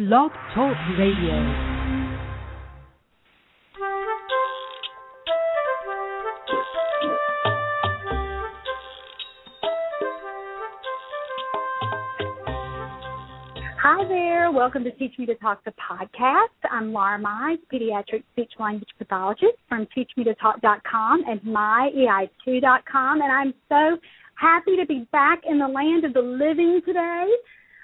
Blog Talk Radio. Hi there. Welcome to Teach Me to Talk the podcast. I'm Laura Mize, pediatric speech language pathologist from teachmetotalk.com and myei2.com, and I'm so happy to be back in the land of the living today.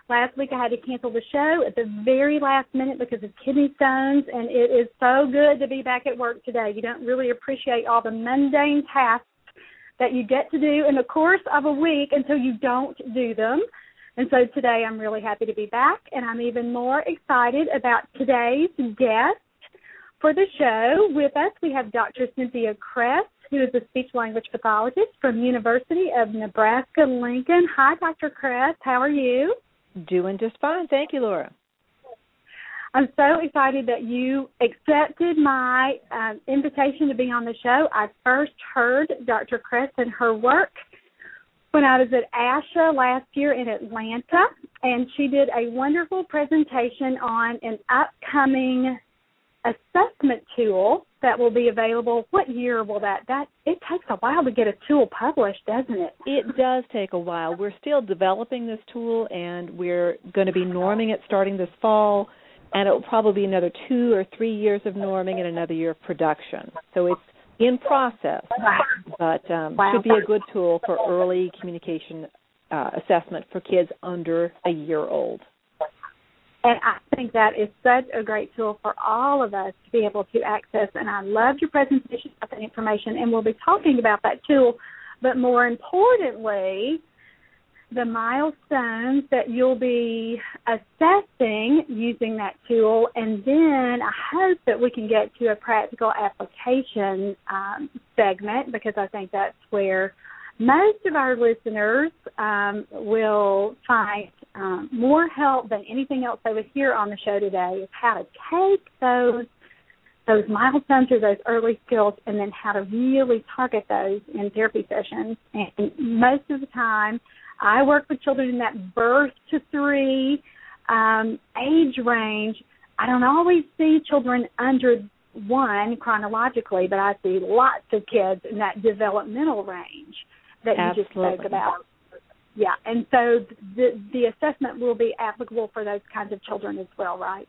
Last week I had to cancel the show at the very last minute because of kidney stones, and it is so good to be back at work today. You don't really appreciate all the mundane tasks that you get to do in the course of a week until you don't do them. And so today I'm really happy to be back, and I'm even more excited about today's guest. For the show with us, we have Dr. Cynthia Cress, who is a speech language pathologist from University of Nebraska Lincoln. Hi, Dr. Cress. How are you? Doing just fine. Thank you, Laura. I'm so excited that you accepted my um, invitation to be on the show. I first heard Dr. Cress and her work when I was at ASHA last year in Atlanta, and she did a wonderful presentation on an upcoming assessment tool that will be available. What year will that? That it takes a while to get a tool published, doesn't it? It does take a while. We're still developing this tool, and we're going to be norming it starting this fall, and it will probably be another two or three years of norming and another year of production. So it's in process, but um, Wow. should be a good tool for early communication uh, assessment for kids under a year old. And I think that is such a great tool for all of us to be able to access. And I loved your presentation about that information, and we'll be talking about that tool. But more importantly, the milestones that you'll be assessing using that tool, and then I hope that we can get to a practical application um, segment because I think that's where most of our listeners um, will find um, more help than anything else they would hear on the show today is how to take those those milestones or those early skills and then how to really target those in therapy sessions. And most of the time, I work with children in that birth to three um, age range. I don't always see children under one chronologically, but I see lots of kids in that developmental range that you just spoke Absolutely. about. Yeah, and so the the assessment will be applicable for those kinds of children as well, right?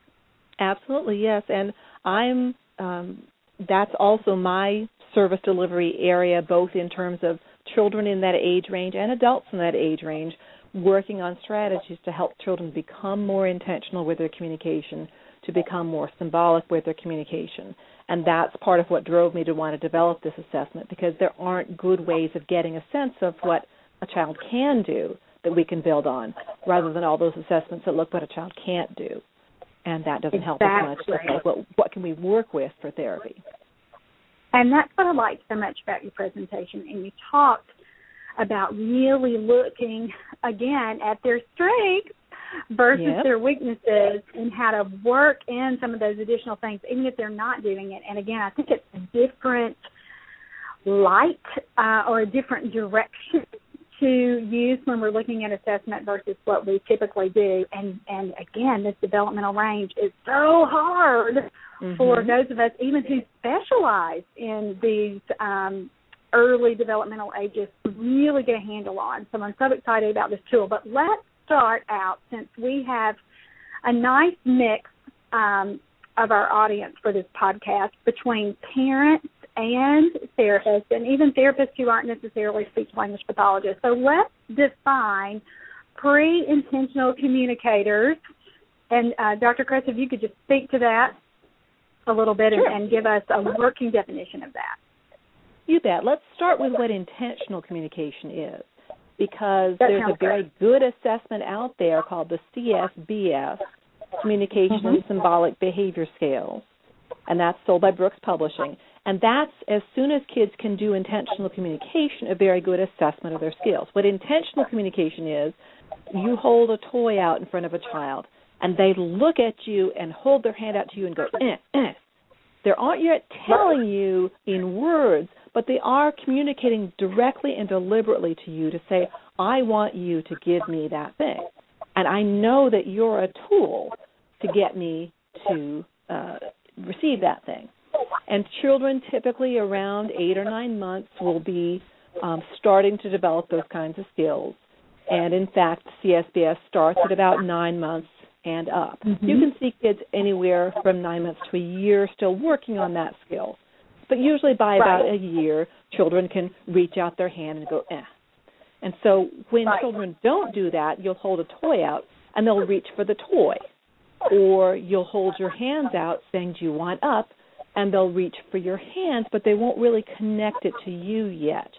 Absolutely, yes. And I'm um, that's also my service delivery area, both in terms of children in that age range and adults in that age range, working on strategies to help children become more intentional with their communication, to become more symbolic with their communication. And that's part of what drove me to want to develop this assessment because there aren't good ways of getting a sense of what a child can do that we can build on, rather than all those assessments that look what a child can't do and that doesn't help us much. Exactly. like, what what can we work with for therapy? And that's what I liked so much about your presentation. And you talked about really looking again at their strengths versus Yep. their weaknesses and how to work in some of those additional things, even if they're not doing it. And again, I think it's a different light uh, or a different direction to use when we're looking at assessment versus what we typically do. And and again, this developmental range is so hard for Mhm. those of us even who specialize in these um, early developmental ages to really get a handle on. So I'm so excited about this tool. But let's start out since we have a nice mix um, of our audience for this podcast between parents and therapists, and even therapists who aren't necessarily speech language pathologists. So let's define pre intentional communicators. And uh, Dr. Cress, if you could just speak to that a little bit Sure. and, and give us a working definition of that. You bet. Let's start with what intentional communication is, because That there's a very good assessment out there called the CSBS, Communication and Symbolic Behavior Scales, and that's sold by Brookes Publishing. And that's as soon as kids can do intentional communication, a very good assessment of their skills. What intentional communication is, you hold a toy out in front of a child, and they look at you and hold their hand out to you and go, eh, eh. They aren't yet telling you in words, but they are communicating directly and deliberately to you to say, I want you to give me that thing. And I know that you're a tool to get me to uh, receive that thing. And children typically around eight or nine months will be um, starting to develop those kinds of skills. And in fact, CSBS starts at about nine months and up. Mm-hmm. You can see kids anywhere from nine months to a year still working on that skill. But usually by Right. about a year, children can reach out their hand and go, eh. And so when Right. children don't do that, you'll hold a toy out and they'll reach for the toy. Or you'll hold your hands out saying, Do you want up? And they'll reach for your hands, but they won't really connect it to you yet.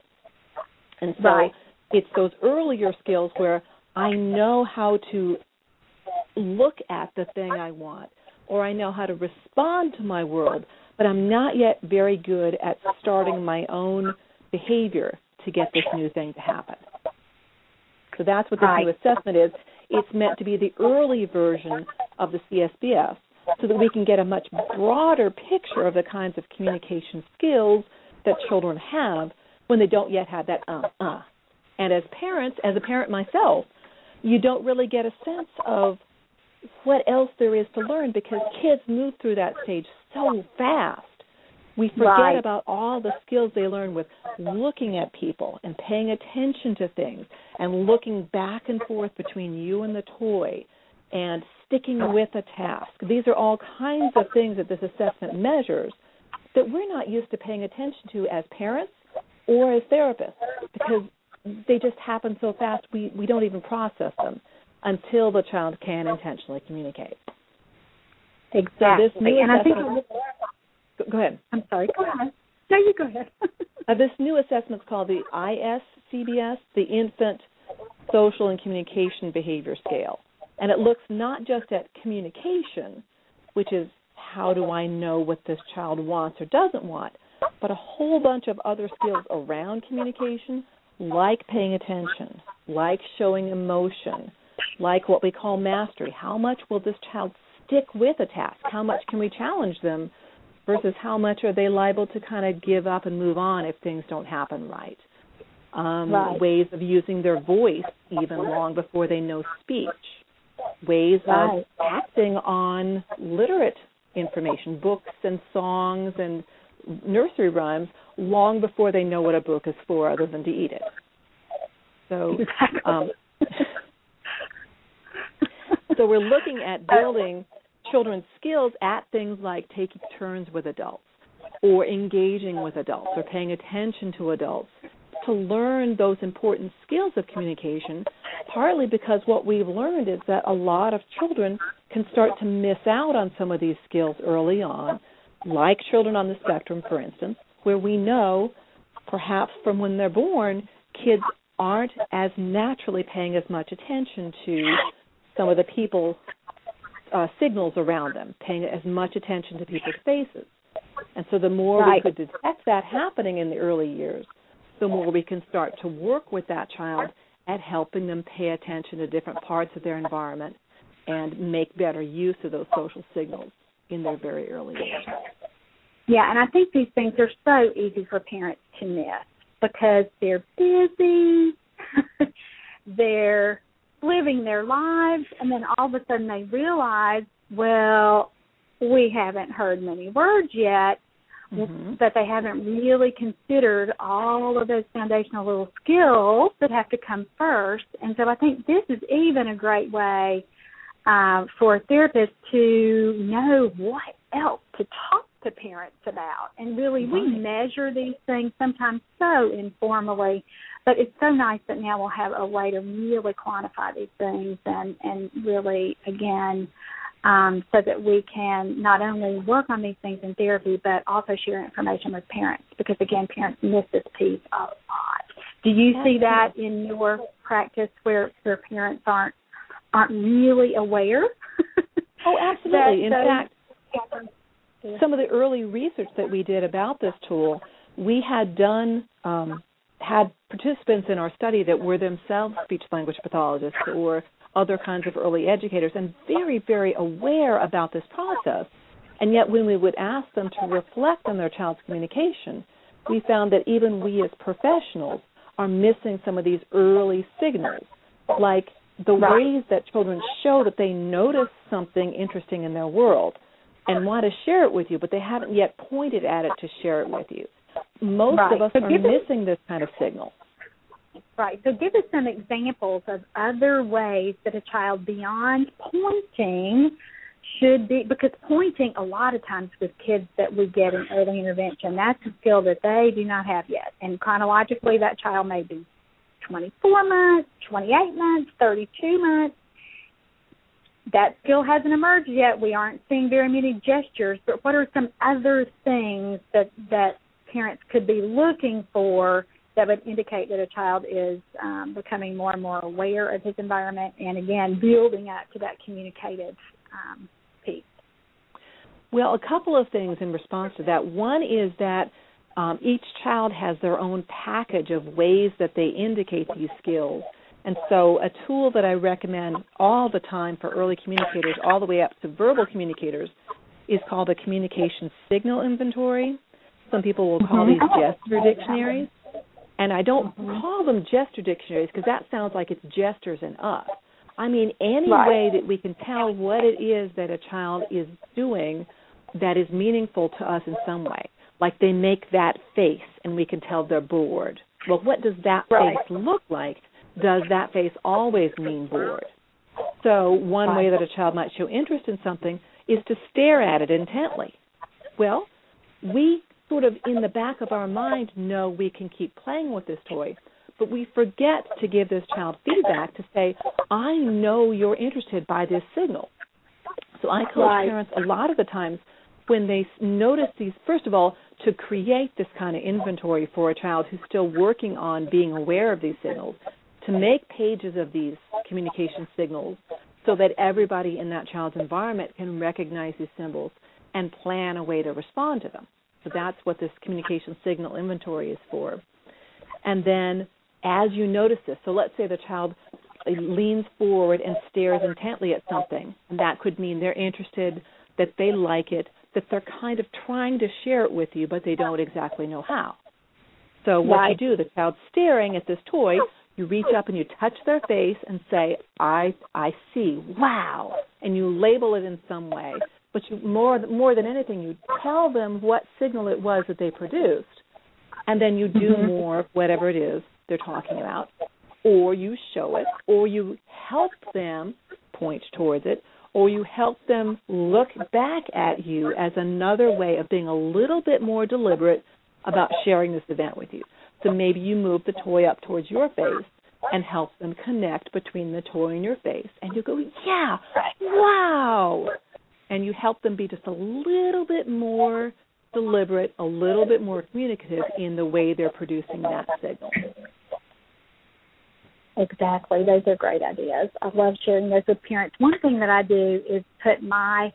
And so Right. it's those earlier skills where I know how to look at the thing I want, or I know how to respond to my world, but I'm not yet very good at starting my own behavior to get this new thing to happen. So that's what this Right. new assessment is. It's meant to be the early version of the CSBS so that we can get a much broader picture of the kinds of communication skills that children have when they don't yet have that uh uh. And as parents, as a parent myself, you don't really get a sense of what else there is to learn because kids move through that stage so fast. We forget Right. about all the skills they learn with looking at people and paying attention to things and looking back and forth between you and the toy and sticking with a task. These are all kinds of things that this assessment measures that we're not used to paying attention to as parents or as therapists because they just happen so fast we, we don't even process them until the child can intentionally communicate. Exactly. this and I think Go, go ahead. I'm sorry. Go ahead. No, you go ahead. Uh, this new assessment is called the ISCBS, the Infant Social and Communication Behavior Scale. And it looks not just at communication, which is how do I know what this child wants or doesn't want, but a whole bunch of other skills around communication, like paying attention, like showing emotion, like what we call mastery. How much will this child stick with a task? How much can we challenge them versus how much are they liable to kind of give up and move on if things don't happen right? Um, Right. Ways of using their voice even long before they know speech. Ways Right. of acting on literate information, books and songs and nursery rhymes long before they know what a book is for other than to eat it. So um, so we're looking at building children's skills at things like taking turns with adults or engaging with adults or paying attention to adults to learn those important skills of communication partly because what we've learned is that a lot of children can start to miss out on some of these skills early on like children on the spectrum for instance where we know perhaps from when they're born kids aren't as naturally paying as much attention to some of the people uh, signals around them, paying as much attention to people's faces. And so the more Right. we could detect that happening in the early years, the more we can start to work with that child at helping them pay attention to different parts of their environment and make better use of those social signals in their very early years. Yeah, and I think these things are so easy for parents to miss because they're busy, they're living their lives, and then all of a sudden they realize, well, we haven't heard many words yet, Mhm. that they haven't really considered all of those foundational little skills that have to come first. And so I think this is even a great way uh, for a therapist to know what else to talk to parents about. And really, we measure these things sometimes so informally, but it's so nice that now we'll have a way to really quantify these things and, and really, again, um, so that we can not only work on these things in therapy, but also share information with parents. Because again, parents miss this piece a lot. Do you see that in your practice where where parents aren't aren't really aware? Oh, absolutely. In fact, some of the early research that we did about this tool, we had done um, had participants in our study that were themselves speech language pathologists or other kinds of early educators and very very aware about this process. And yet when we would ask them to reflect on their child's communication we found that even we as professionals are missing some of these early signals like the ways that children show that they notice something interesting in their world and want to share it with you, but they haven't yet pointed at it to share it with you. Most right. of us so are missing this kind of signal. Right. So give us some examples of other ways that a child beyond pointing should be because pointing a lot of times with kids that we get in early intervention, that's a skill that they do not have yet. And chronologically that child may be 24 months, 28 months, 32 months. That skill hasn't emerged yet. We aren't seeing very many gestures, but what are some other things that that parents could be looking for that would indicate that a child is um, becoming more and more aware of his environment and again building up to that communicative um, piece? Well, a couple of things in response to that. One is that um, each child has their own package of ways that they indicate these skills. And so, a tool that I recommend all the time for early communicators, all the way up to verbal communicators, is called a communication signal inventory. Some people will call mm-hmm. these gesture dictionaries. And I don't mm-hmm. call them gesture dictionaries because that sounds like it's gestures and up. I mean, any right. way that we can tell what it is that a child is doing that is meaningful to us in some way. Like they make that face and we can tell they're bored. Well, what does that right. face look like? Does that face always mean bored? So, one way that a child might show interest in something is to stare at it intently. Well, we sort of in the back of our mind know we can keep playing with this toy, but we forget to give this child feedback to say, I know you're interested by this signal. So I coach right. parents a lot of the times when they notice these, first of all, to create this kind of inventory for a child who's still working on being aware of these signals, to make pages of these communication signals so that everybody in that child's environment can recognize these symbols and plan a way to respond to them. So that's what this communication signal inventory is for. And then as you notice this, so let's say the child leans forward and stares intently at something, and that could mean they're interested, that they like it, that they're kind of trying to share it with you, but they don't exactly know how. So what right. you do, the child's staring at this toy, you reach up and you touch their face and say, "I I see, wow," and you label it in some way. But you more more than anything, you tell them what signal it was that they produced, and then you do mm-hmm. more of whatever it is they're talking about, or you show it, or you help them point towards it, or you help them look back at you as another way of being a little bit more deliberate about sharing this event with you. So maybe you move the toy up towards your face and help them connect between the toy and your face. And you go, yeah, wow. And you help them be just a little bit more deliberate, a little bit more communicative in the way they're producing that signal. Exactly. Those are great ideas. I love sharing those with parents. One thing that I do is put my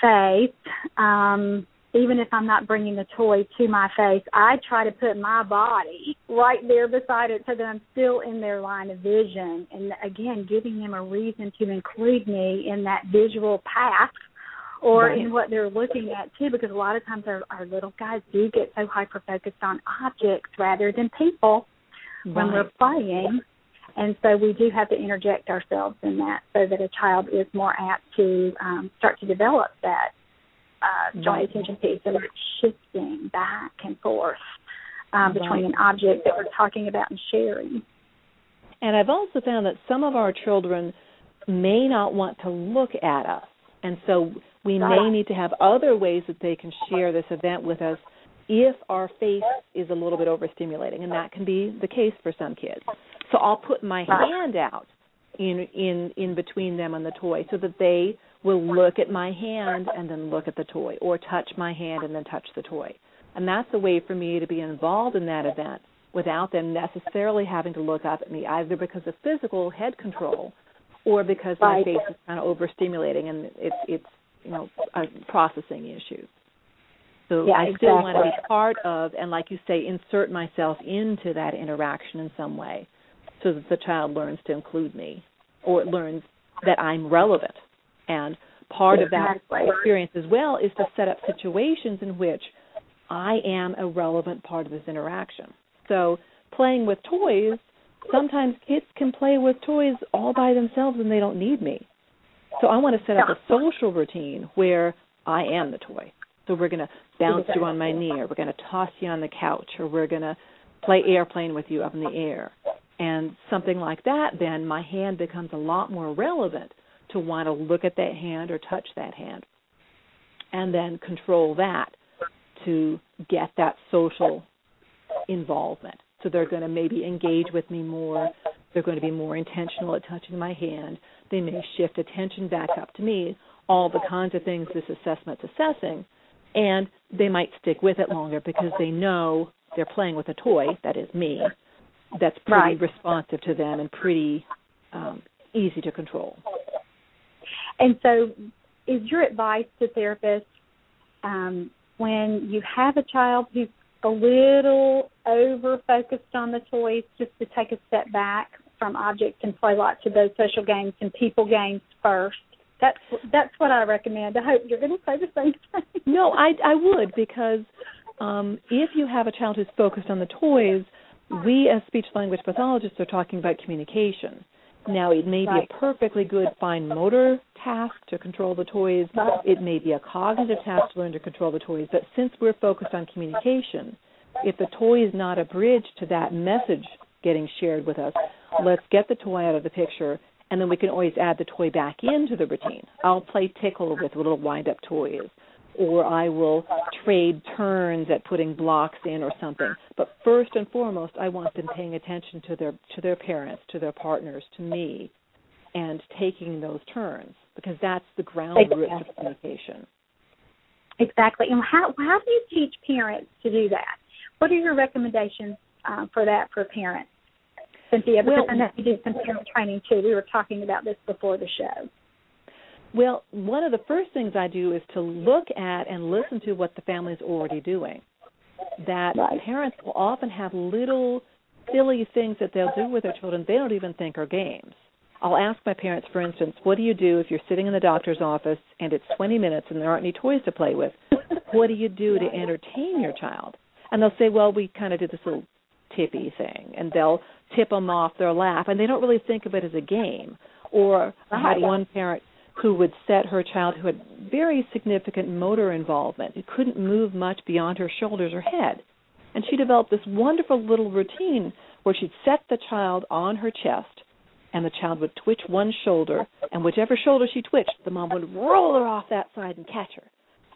face um, even if I'm not bringing the toy to my face, I try to put my body right there beside it so that I'm still in their line of vision. And again, giving them a reason to include me in that visual path or right. in what they're looking at too, because a lot of times our, our little guys do get so hyper focused on objects rather than people right. when we're playing. And so we do have to interject ourselves in that so that a child is more apt to um, start to develop that uh, joint right. attention piece and shifting back and forth um, between an object that we're talking about and sharing. And I've also found that some of our children may not want to look at us. And so we right. may need to have other ways that they can share this event with us if our face is a little bit overstimulating, and that can be the case for some kids. So I'll put my right. hand out in in in between them and the toy so that they will look at my hand and then look at the toy, or touch my hand and then touch the toy. And that's a way for me to be involved in that event without them necessarily having to look up at me, either because of physical head control or because my face is kind of overstimulating and it's it's you know a processing issue. So yeah, I exactly. still want to be part of and like you say, insert myself into that interaction in some way so that the child learns to include me or learns that I'm relevant and part of that experience as well is to set up situations in which I am a relevant part of this interaction. So playing with toys sometimes kids can play with toys all by themselves and they don't need me. So I want to set up a social routine where I am the toy. So we're going to bounce you on my knee, or we're going to toss you on the couch, or we're going to play airplane with you up in the air. And something like that, then my hand becomes a lot more relevant to want to look at that hand or touch that hand. And then control that to get that social involvement. So they're going to maybe engage with me more. They're going to be more intentional at touching my hand. They may shift attention back up to me, all the kinds of things this assessment's assessing. And they might stick with it longer because they know they're playing with a toy, that is me, that's pretty right. responsive to them and pretty um, easy to control. And so, is your advice to therapists um, when you have a child who's a little over focused on the toys, just to take a step back from objects and play lots of those social games and people games first? That's that's what I recommend. I hope you're going to say the same thing. No, I I would because um, if you have a child who's focused on the toys, we as speech language pathologists are talking about communication. Now, it may right. be a perfectly good fine motor task to control the toys. It may be a cognitive task to learn to control the toys. But since we're focused on communication, if the toy is not a bridge to that message getting shared with us, let's get the toy out of the picture, and then we can always add the toy back into the routine. I'll play tickle with little wind up toys or I will trade turns at putting blocks in or something. But first and foremost, I want them paying attention to their to their parents, to their partners, to me, and taking those turns because that's the ground root of communication. Exactly. And how how do you teach parents to do that? What are your recommendations uh, for that for parents? Cynthia, because well, I know you do some parent training too. We were talking about this before the show. Well, one of the first things I do is to look at and listen to what the family's already doing. That right. parents will often have little silly things that they'll do with their children they don't even think are games. I'll ask my parents, for instance, what do you do if you're sitting in the doctor's office and it's 20 minutes and there aren't any toys to play with? what do you do to entertain your child? And they'll say, well, we kind of did this little tippy thing, and they'll tip them off their lap, and they don't really think of it as a game. Or I had one parent who would set her child who had very significant motor involvement, who couldn't move much beyond her shoulders or head. And she developed this wonderful little routine where she'd set the child on her chest, and the child would twitch one shoulder, and whichever shoulder she twitched, the mom would roll her off that side and catch her.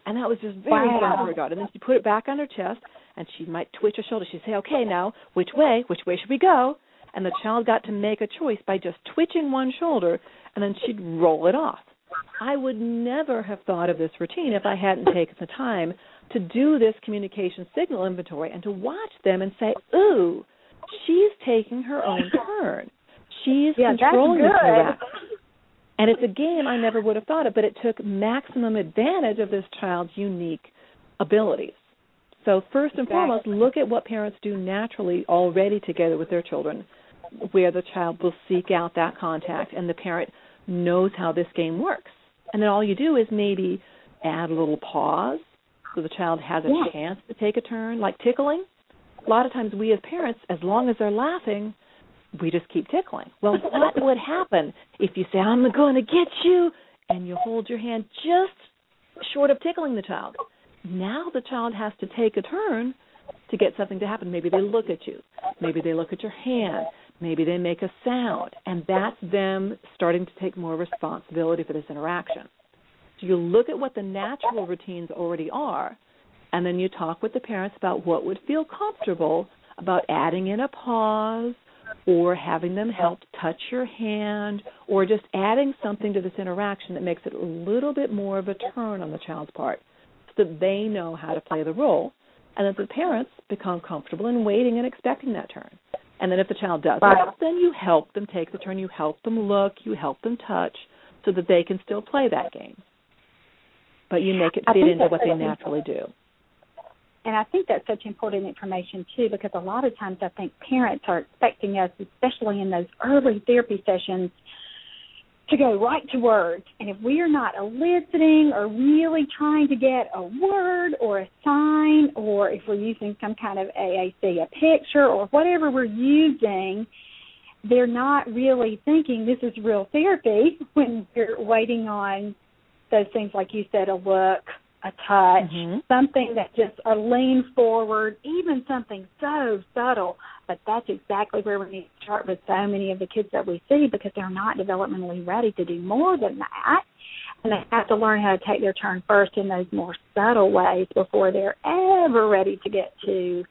And that was just very wow. fun for her daughter. And then she'd put it back on her chest, and she might twitch a shoulder. She'd say, okay, now, which way? Which way should we go? And the child got to make a choice by just twitching one shoulder, and then she'd roll it off. I would never have thought of this routine if I hadn't taken the time to do this communication signal inventory and to watch them and say, "Ooh, she's taking her own turn. She's yeah, controlling the And it's a game I never would have thought of, but it took maximum advantage of this child's unique abilities. So first and exactly. foremost, look at what parents do naturally already together with their children, where the child will seek out that contact and the parent knows how this game works. And then all you do is maybe add a little pause so the child has a yeah. chance to take a turn, like tickling. A lot of times we as parents, as long as they're laughing, we just keep tickling. Well, what would happen if you say, I'm going to get you, and you hold your hand just short of tickling the child? Now the child has to take a turn to get something to happen. Maybe they look at you. Maybe they look at your hand. Maybe they make a sound, and that's them starting to take more responsibility for this interaction. So you look at what the natural routines already are, and then you talk with the parents about what would feel comfortable about adding in a pause or having them help touch your hand or just adding something to this interaction that makes it a little bit more of a turn on the child's part so that they know how to play the role and that the parents become comfortable in waiting and expecting that turn. And then if the child Right. then you help them take the turn, you help them look, you help them touch, so that they can still play that game. But you make it fit into what they naturally do. And I think that's such important information too, because a lot of times I think parents are expecting us, especially in those early therapy sessions, to go right to words. And if we are not eliciting or really trying to get a word or a sign, or if we're using some kind of AAC, a picture, or whatever we're using, they're not really thinking this is real therapy when you're waiting on those things like you said, a look, a touch, mm-hmm. something that just a lean forward, even something so subtle. But that's exactly where we need to start with so many of the kids that we see because they're not developmentally ready to do more than that. And they have to learn how to take their turn first in those more subtle ways before they're ever ready to get to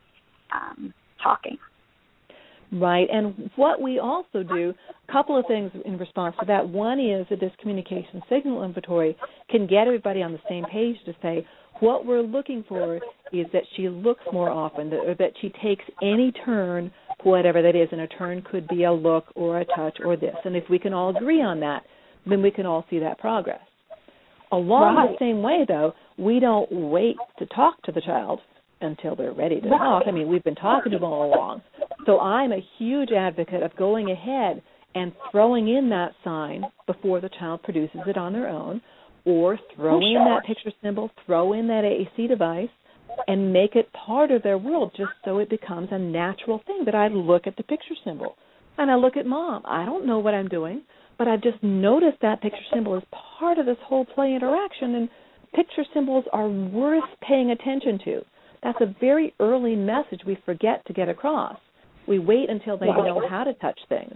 um, talking. Right. And what we also do, a couple of things in response to that. One is that this communication signal inventory can get everybody on the same page to say what we're looking for is that she looks more often, or that she takes any turn, whatever that is, and a turn could be a look or a touch or this. And if we can all agree on that, then we can all see that progress. Along right. the same way, though, we don't wait to talk to the child until they're ready to right. talk. I mean, we've been talking to them all along. So I'm a huge advocate of going ahead and throwing in that sign before the child produces it on their own, or throw in that picture symbol, throw in that AAC device, and make it part of their world just so it becomes a natural thing that I look at the picture symbol. And I look at mom. I don't know what I'm doing, but I've just noticed that picture symbol is part of this whole play interaction, and picture symbols are worth paying attention to. That's a very early message we forget to get across. We wait until they know how to touch things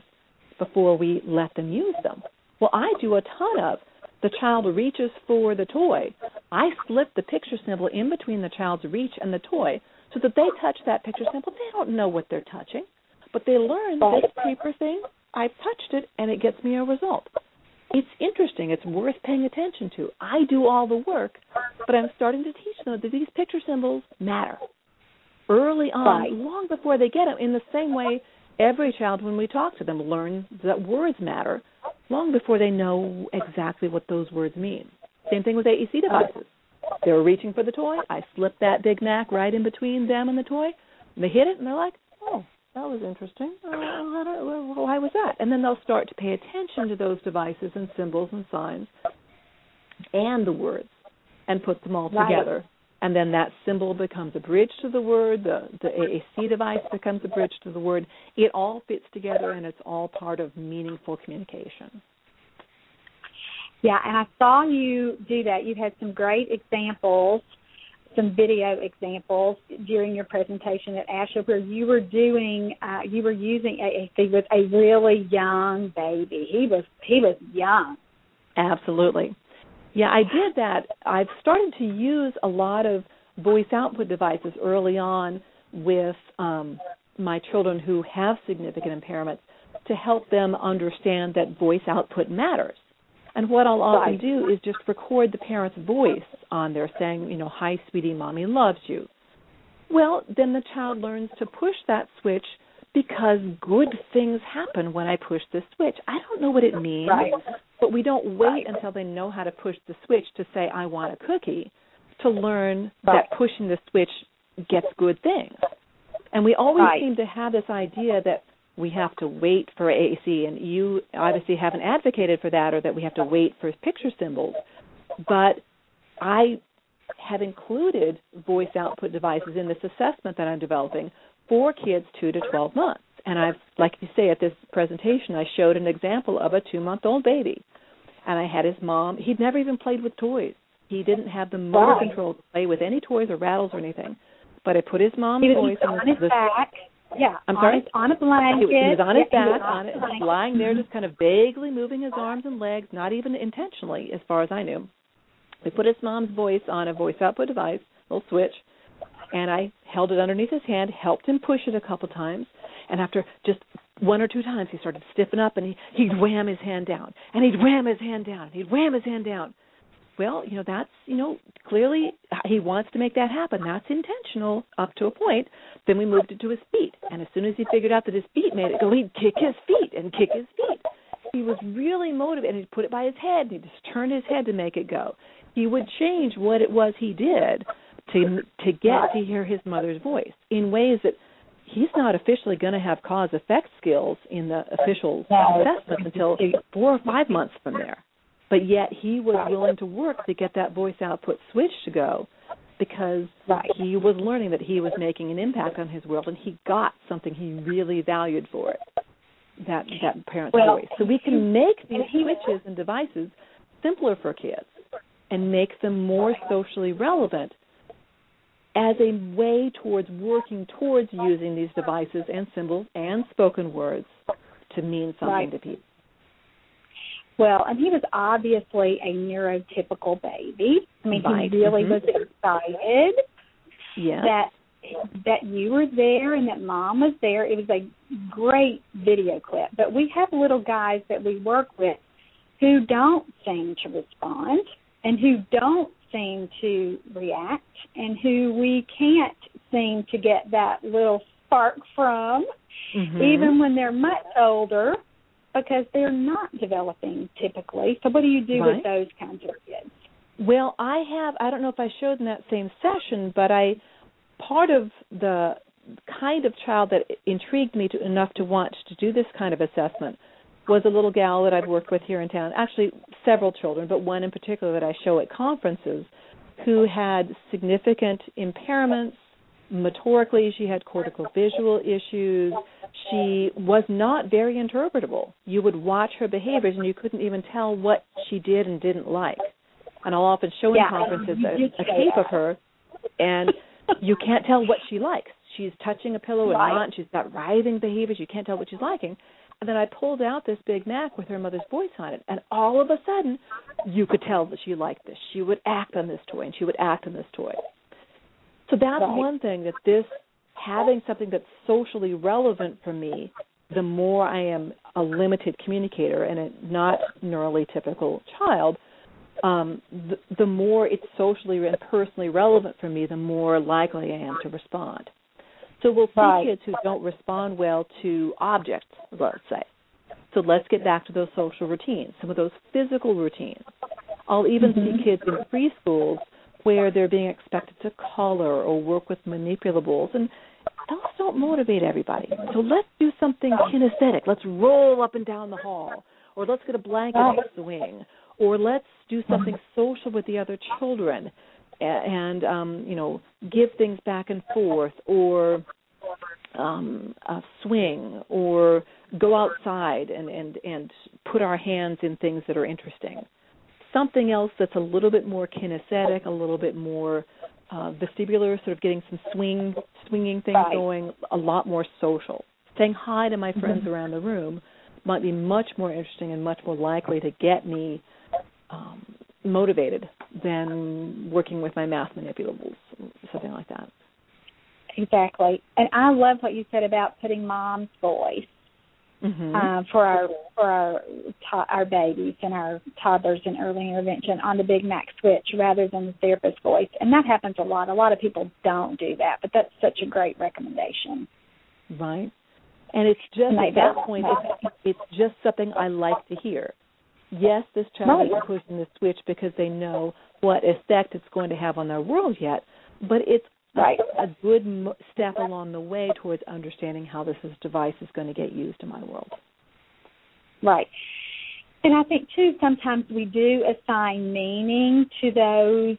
before we let them use them. Well, I do a ton of. The child reaches for the toy. I slip the picture symbol in between the child's reach and the toy so that they touch that picture symbol. They don't know what they're touching, but they learn this paper thing. I've touched it and it gets me a result. It's interesting. It's worth paying attention to. I do all the work, but I'm starting to teach them that these picture symbols matter early on, right. long before they get them. In the same way, every child, when we talk to them, learns that words matter long before they know exactly what those words mean. Same thing with AAC devices. They were reaching for the toy. I slipped that Big Mac right in between them and the toy. And They hit it, and they're like, "Oh, that was interesting. Uh, why was that?" And then they'll start to pay attention to those devices and symbols and signs and the words, and put them all right. together and then that symbol becomes a bridge to the word. The the AAC device becomes a bridge to the word. It all fits together, and it's all part of meaningful communication. Yeah, and I saw you do that. You had some great examples, some video examples during your presentation at ASHA where you were doing, uh, you were using AAC with a really young baby. He was he was young. Absolutely. Yeah, I did that. I've started to use a lot of voice output devices early on with um, my children who have significant impairments to help them understand that voice output matters. And what I'll often do is just record the parent's voice on there saying, you know, hi, sweetie, mommy loves you. Well, then the child learns to push that switch because good things happen when I push this switch. I don't know what it means, right. but we don't wait until they know how to push the switch to say, I want a cookie, to learn right. that pushing the switch gets good things. And we always right. seem to have this idea that we have to wait for AAC, and you obviously haven't advocated for that, or that we have to wait for picture symbols. But I have included voice output devices in this assessment that I'm developing for kids two to twelve months. And I've, like you say, at this presentation, I showed an example of a two-month-old baby, and I had his mom. He'd never even played with toys. He didn't have the motor wow. control to play with any toys or rattles or anything. But I put his mom's voice on his the, back. Yeah, I'm on sorry. His, on a blanket. He, was on his yeah, back, on it, lying there, just kind of vaguely moving his arms and legs, not even intentionally, as far as I knew. We put his mom's voice on a voice output device, little switch, and I held it underneath his hand, helped him push it a couple times, and after just one or two times, he started stiffen up, and he he'd wham his hand down, and he'd wham his hand down, and he'd wham his hand down. Well, you know that's you know clearly he wants to make that happen. That's intentional up to a point. Then we moved it to his feet, and as soon as he figured out that his feet made it go, he'd kick his feet and kick his feet. He was really motivated. And he'd put it by his head. And he just turned his head to make it go. He would change what it was he did to to get to hear his mother's voice in ways that he's not officially going to have cause effect skills in the official assessment until four or five months from there. But yet he was willing to work to get that voice output switch to go because right. he was learning that he was making an impact on his world and he got something he really valued for it. that that parent's well, voice. So we can make these switches and devices simpler for kids and make them more socially relevant as a way towards working towards using these devices and symbols and spoken words to mean something right. to people. Well, and he was obviously a neurotypical baby. I mean, right. he really mm-hmm. was excited yeah. that that you were there and that mom was there. It was a great video clip. But we have little guys that we work with who don't seem to respond and who don't seem to react and who we can't seem to get that little spark from mm-hmm. even when they're much older because they're not developing typically. So what do you do right. with those kinds of kids? Well, I have I don't know if I showed in that same session, but I part of the kind of child that intrigued me to, enough to want to do this kind of assessment was a little gal that I've worked with here in town. Actually, several children, but one in particular that I show at conferences who had significant impairments. Motorically, she had cortical visual issues. She was not very interpretable. You would watch her behaviors and you couldn't even tell what she did and didn't like. And I'll often show in yeah, conferences a, a tape of her, and you can't tell what she likes. She's touching a pillow and not. She's got writhing behaviors. You can't tell what she's liking. And then I pulled out this Big Mac with her mother's voice on it, and all of a sudden, you could tell that she liked this. She would act on this toy, and she would act on this toy. So that's right. one thing that this having something that's socially relevant for me, the more I am a limited communicator and a not neurally typical child, um, the, the more it's socially and personally relevant for me, the more likely I am to respond. So we'll see right. kids who don't respond well to objects, let's say. So let's get back to those social routines, some of those physical routines. I'll even mm-hmm. see kids in preschools where they're being expected to color or work with manipulables, and those don't motivate everybody. So let's do something kinesthetic. Let's roll up and down the hall, or let's get a blanket and swing, or let's do something social with the other children and um you know give things back and forth or um uh, swing or go outside and and and put our hands in things that are interesting something else that's a little bit more kinesthetic a little bit more uh vestibular sort of getting some swing swinging things right. going a lot more social saying hi to my friends mm-hmm. around the room might be much more interesting and much more likely to get me um, motivated than working with my math manipulables, something like that. Exactly, and I love what you said about putting mom's voice mm-hmm. uh, for our for our to- our babies and our toddlers in early intervention on the Big Mac switch rather than the therapist voice, and that happens a lot. A lot of people don't do that, but that's such a great recommendation. Right, and it's just at that point, it's, it's just something I like to hear yes, this child right. isn't pushing the switch because they know what effect it's going to have on their world yet, but it's right. a, good step along the way towards understanding how this device is going to get used in my world. Right. And I think too sometimes we do assign meaning to those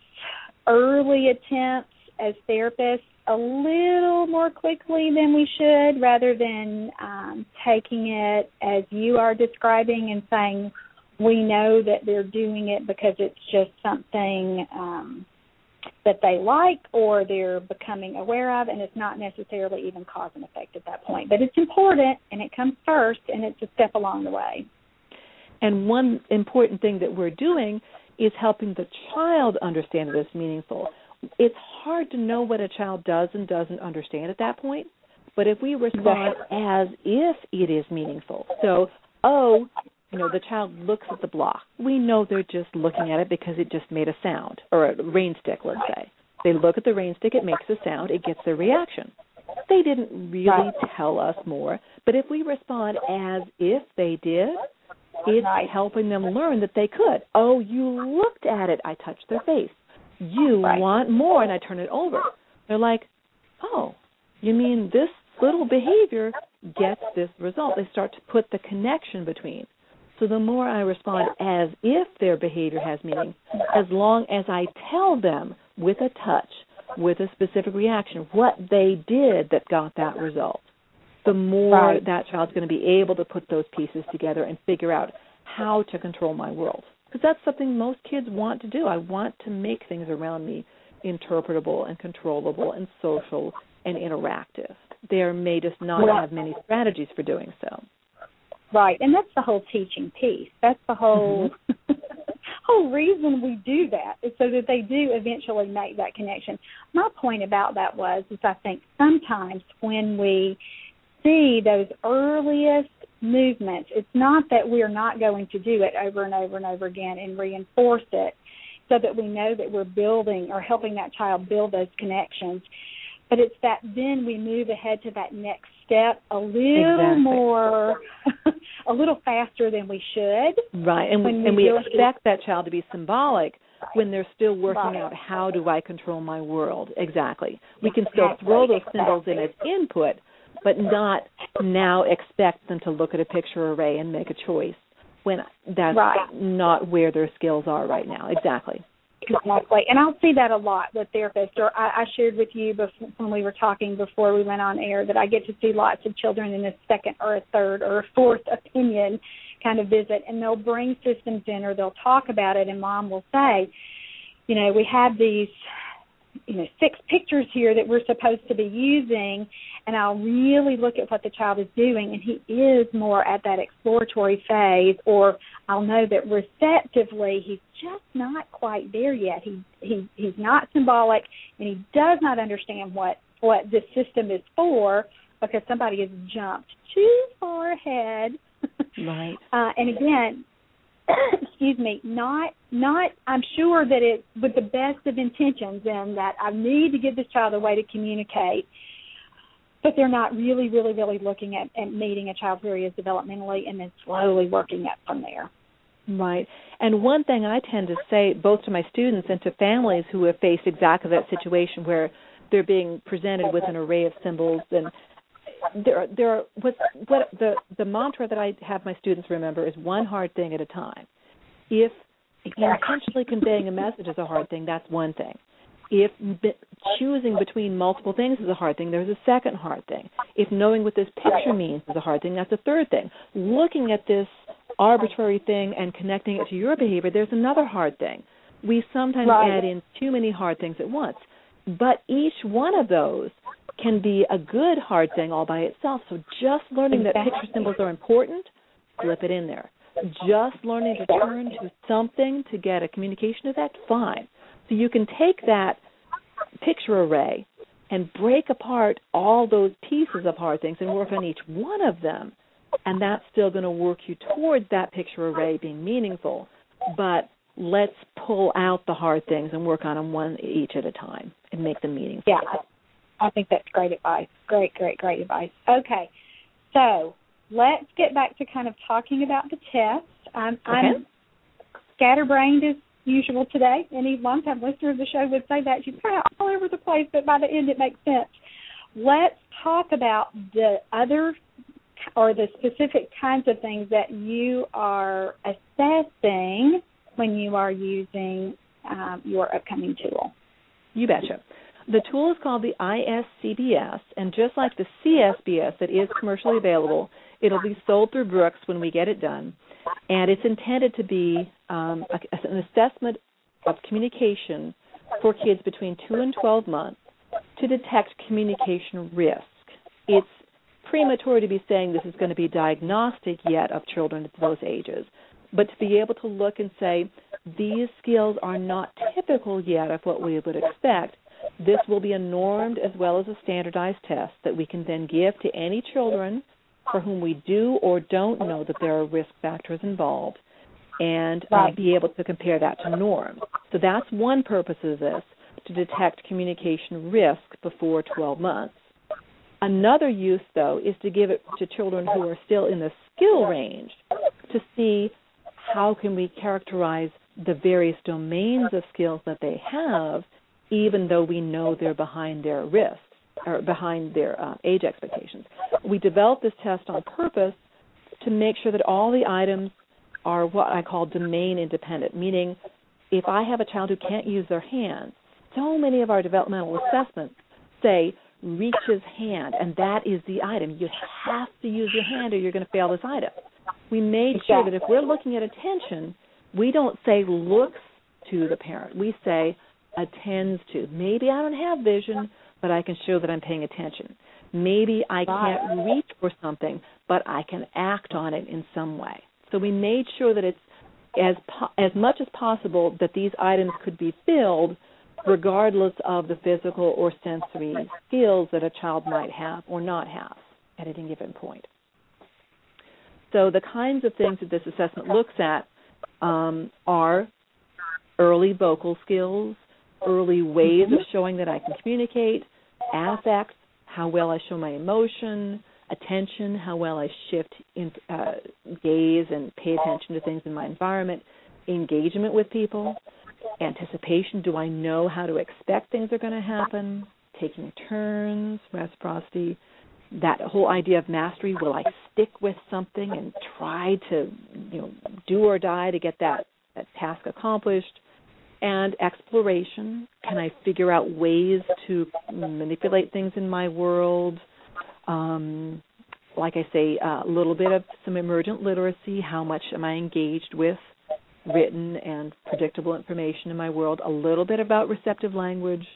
early attempts as therapists a little more quickly than we should rather than um, taking it as you are describing and saying we know that they're doing it because it's just something um, that they like or they're becoming aware of, and it's not necessarily even cause and effect at that point. But it's important, and it comes first, and it's a step along the way. And one important thing that we're doing is helping the child understand that it's meaningful. It's hard to know what a child does and doesn't understand at that point. But if we respond as if it is meaningful, so, oh, you know, the child looks at the block. We know they're just looking at it because it just made a sound, or a rain stick, let's say. They look at the rain stick, it makes a sound, it gets their reaction. They didn't really tell us more, but if we respond as if they did, it's helping them learn that they could. Oh, you looked at it, I touched their face. You want more, and I turn it over. They're like, oh, you mean this little behavior gets this result? They start to put the connection between. So the more I respond as if their behavior has meaning, as long as I tell them with a touch, with a specific reaction, what they did that got that result, the more right. that child's going to be able to put those pieces together and figure out how to control my world. Because that's something most kids want to do. I want to make things around me interpretable and controllable and social and interactive. They may just not have many strategies for doing so. Right, and that's the whole teaching piece. That's the whole mm-hmm. whole reason we do that is so that they do eventually make that connection. My point about that was is I think sometimes when we see those earliest movements, it's not that we're not going to do it over and over and over again and reinforce it so that we know that we're building or helping that child build those connections. But it's that then we move ahead to that next step a little exactly. more, a little faster than we should. Right, and we, and we expect that child to be symbolic right. when they're still working out how do I control my world. Exactly. We can still throw those symbols in as input, but not now expect them to look at a picture array and make a choice when that's right. not where their skills are right now. Exactly. Exactly, and I'll see that a lot with therapists. Or I, I shared with you before, when we were talking before we went on air that I get to see lots of children in a second or a third or a fourth opinion kind of visit, and they'll bring systems in or they'll talk about it, and mom will say, you know, we have these you know six pictures here that we're supposed to be using and I'll really look at what the child is doing and he is more at that exploratory phase or I'll know that receptively he's just not quite there yet. He he he's not symbolic and he does not understand what what this system is for because somebody has jumped too far ahead. Right. uh, and again, excuse me, not not I'm sure that it with the best of intentions and that I need to give this child a way to communicate but they're not really, really, really looking at, at meeting a child where developmentally and then slowly working up from there. Right. And one thing I tend to say both to my students and to families who have faced exactly that situation where they're being presented with an array of symbols and there there what what the the mantra that I have my students remember is one hard thing at a time. If intentionally conveying a message is a hard thing, that's one thing if choosing between multiple things is a hard thing, there's a second hard thing. If knowing what this picture means is a hard thing, that's a third thing. Looking at this arbitrary thing and connecting it to your behavior, there's another hard thing. We sometimes right. add in too many hard things at once. But each one of those can be a good hard thing all by itself. So just learning that picture symbols are important, slip it in there. Just learning to turn to something to get a communication effect, fine so you can take that picture array and break apart all those pieces of hard things and work on each one of them. And that's still going to work you towards that picture array being meaningful. But let's pull out the hard things and work on them one each at a time and make them meaningful. Yeah, I think that's great advice. Great, great, great advice. Okay, so let's get back to kind of talking about the test. I'm, okay. I'm scatterbrained as usual today. Any longtime listener of the show would say that. She's kind of all over the place, but by the end it makes sense. Let's talk about the other or the specific kinds of things that you are assessing when you are using um, your upcoming tool. You betcha. The tool is called the ISCBS, and just like the CSBS that is commercially available, it'll be sold through Brookes when we get it done and it's intended to be um, a, an assessment of communication for kids between 2 and 12 months to detect communication risk. It's premature to be saying this is going to be diagnostic yet of children at those ages, but to be able to look and say these skills are not typical yet of what we would expect, this will be a normed as well as a standardized test that we can then give to any children for whom we do or don't know that there are risk factors involved and uh, be able to compare that to norms. So that's one purpose of this to detect communication risk before 12 months. Another use, though, is to give it to children who are still in the skill range to see how can we characterize the various domains of skills that they have, even though we know they're behind their risk or behind their uh, age expectations. We developed this test on purpose to make sure that all the items are what I call domain independent, meaning if I have a child who can't use their hands, so many of our developmental assessments say reach his hand, and that is the item. You have to use your hand or you're going to fail this item. We made sure that if we're looking at attention, we don't say looks to the parent. We say attends to. Maybe I don't have vision, but I can show that I'm paying attention. Maybe I can't reach for something, but I can act on it in some way. So we made sure that it's as po- as much as possible that these items could be filled regardless of the physical or sensory skills that a child might have or not have at any given point. So the kinds of things that this assessment looks at um, are early vocal skills, early ways of showing that I can communicate, affect, how well I show my emotion, attention, how well I shift in, uh, gaze and pay attention to things in my environment, engagement with people, anticipation. Do I know how to expect things are going to happen? Taking turns, reciprocity. That whole idea of mastery. Will I stick with something and try to, you know, do or die to get that, that task accomplished? And exploration. Can I figure out ways to manipulate things in my world? Um, like I say, a little bit of some emergent literacy. How much am I engaged with written and predictable information in my world? A little bit about receptive language,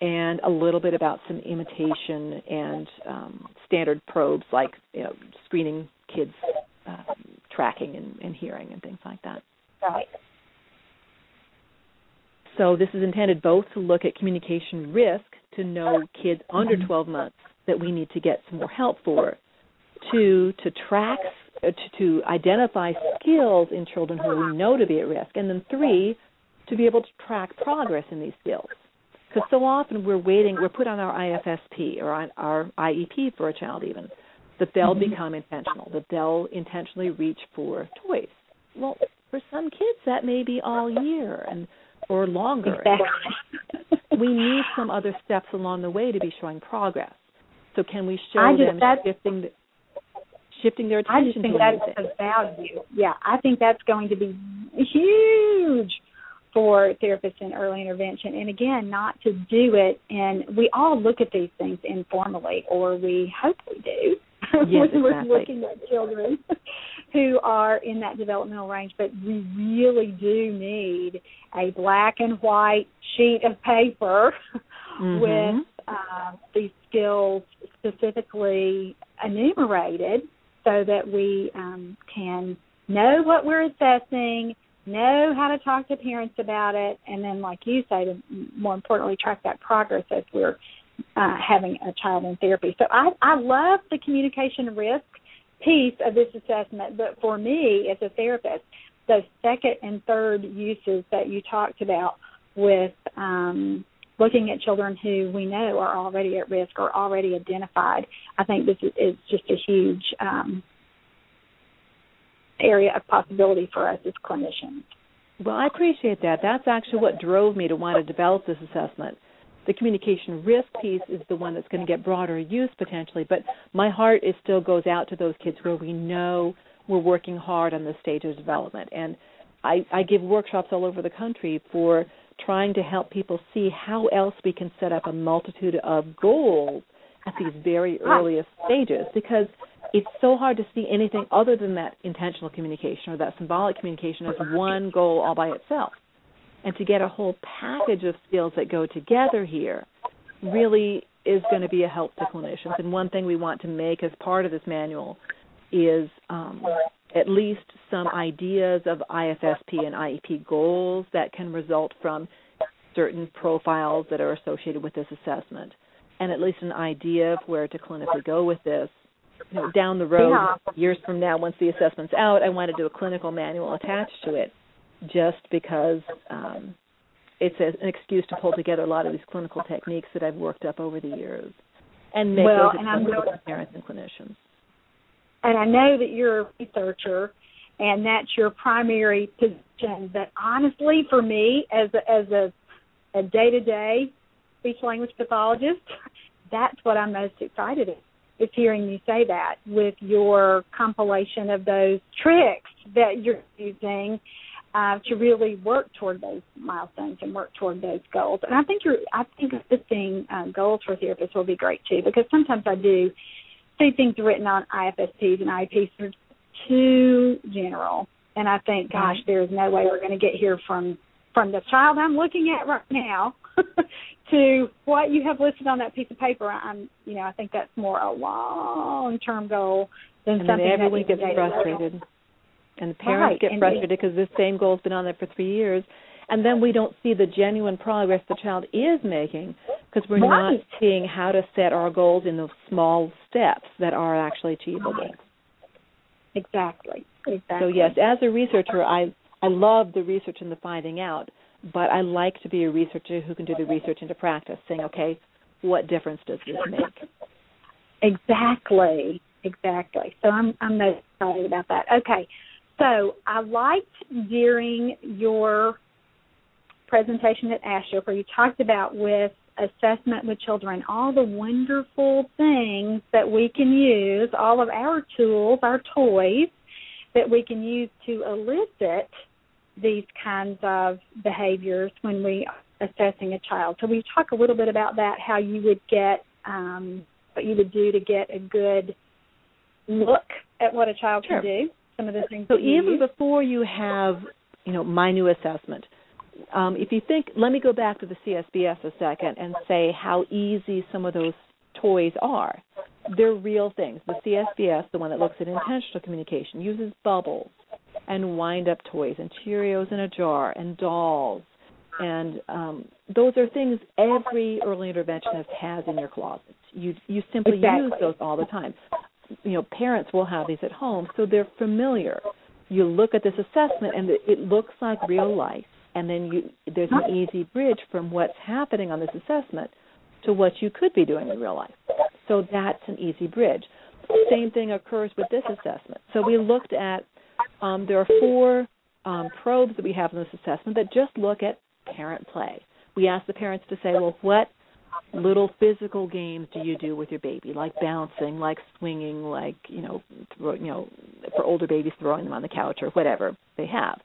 and a little bit about some imitation and um, standard probes like you know, screening kids' uh, tracking and, and hearing and things like that. Right. So this is intended both to look at communication risk to know kids under 12 months that we need to get some more help for, to to track uh, to, to identify skills in children who we know to be at risk, and then three, to be able to track progress in these skills. Because so often we're waiting, we're put on our IFSP or on our IEP for a child even, that they'll mm-hmm. become intentional, that they'll intentionally reach for toys. Well, for some kids that may be all year and or longer. Exactly. we need some other steps along the way to be showing progress. So can we show I them shifting the, shifting their attention I just think that's a value. Yeah, I think that's going to be huge for therapists in early intervention. And again, not to do it, and we all look at these things informally, or we hope we do. Yes, when we're exactly. looking at children who are in that developmental range, but we really do need a black and white sheet of paper mm-hmm. with uh, these skills specifically enumerated so that we um, can know what we're assessing, know how to talk to parents about it, and then, like you say, to more importantly, track that progress as we're uh, having a child in therapy. So I, I love the communication risk piece of this assessment, but for me as a therapist, those second and third uses that you talked about with um, looking at children who we know are already at risk or already identified, I think this is, is just a huge um, area of possibility for us as clinicians. Well, I appreciate that. That's actually what drove me to want to develop this assessment. The communication risk piece is the one that's going to get broader use potentially, but my heart is still goes out to those kids where we know we're working hard on this stage of development. And I, I give workshops all over the country for trying to help people see how else we can set up a multitude of goals at these very ah. earliest stages because it's so hard to see anything other than that intentional communication or that symbolic communication as one goal all by itself. And to get a whole package of skills that go together here really is going to be a help to clinicians. And one thing we want to make as part of this manual is um, at least some ideas of IFSP and IEP goals that can result from certain profiles that are associated with this assessment, and at least an idea of where to clinically go with this. You know, down the road, Yeah. years from now, once the assessment's out, I want to do a clinical manual attached to it, just because um, it's an excuse to pull together a lot of these clinical techniques that I've worked up over the years, and make Well, those and I'm accessible to parents and clinicians. and I know that you're a researcher and that's your primary position. But honestly, for me, as a, as a a day to day speech language pathologist, that's what I'm most excited in. Is hearing you say that with your compilation of those tricks that you're using uh, to really work toward those milestones and work toward those goals. And I think you're, I think assisting um, goals for therapists will be great too, because sometimes I do see things written on IFSPs and IEPs that are too general, and I think, gosh, there is no way we're going to get here from from the child I'm looking at right now to what you have listed on that piece of paper. I'm, you know, I think that's more a long term goal than and something then everyone that gets frustrated. And the parents right. get and frustrated because this same goal's been on there for three years, and then we don't see the genuine progress the child is making because we're right. not seeing how to set our goals in those small steps that are actually achievable. Exactly. Exactly. So yes, as a researcher, I I love the research and the finding out, but I like to be a researcher who can do the research into practice, saying, okay, what difference does this make? Exactly. Exactly. So I'm I'm most excited about that. Okay. So I liked during your presentation at ASHA where you talked about with assessment with children all the wonderful things that we can use, all of our tools, our toys that we can use to elicit these kinds of behaviors when we are assessing a child. So we talk a little bit about that, how you would get um, what you would do to get a good look at what a child sure. can do? Some of the things. So use? even before you have, you know, my new assessment, um, if you think, let me go back to the CSBS a second and say how easy some of those toys are. They're real things. The CSBS, the one that looks at intentional communication, uses bubbles and wind up toys and Cheerios in a jar and dolls. And um, those are things every early interventionist has in your closet. You you simply exactly. use those all the time. You know, parents will have these at home, so they're familiar. You look at this assessment, and it looks like real life and then you there's an easy bridge from what's happening on this assessment to what you could be doing in real life. So that's an easy bridge. Same thing occurs with this assessment. So we looked at um, there are four um, probes that we have in this assessment that just look at parent play. We ask the parents to say, well, what little physical games do you do with your baby, like bouncing, like swinging, like you know, throw, you know, for older babies throwing them on the couch or whatever they have.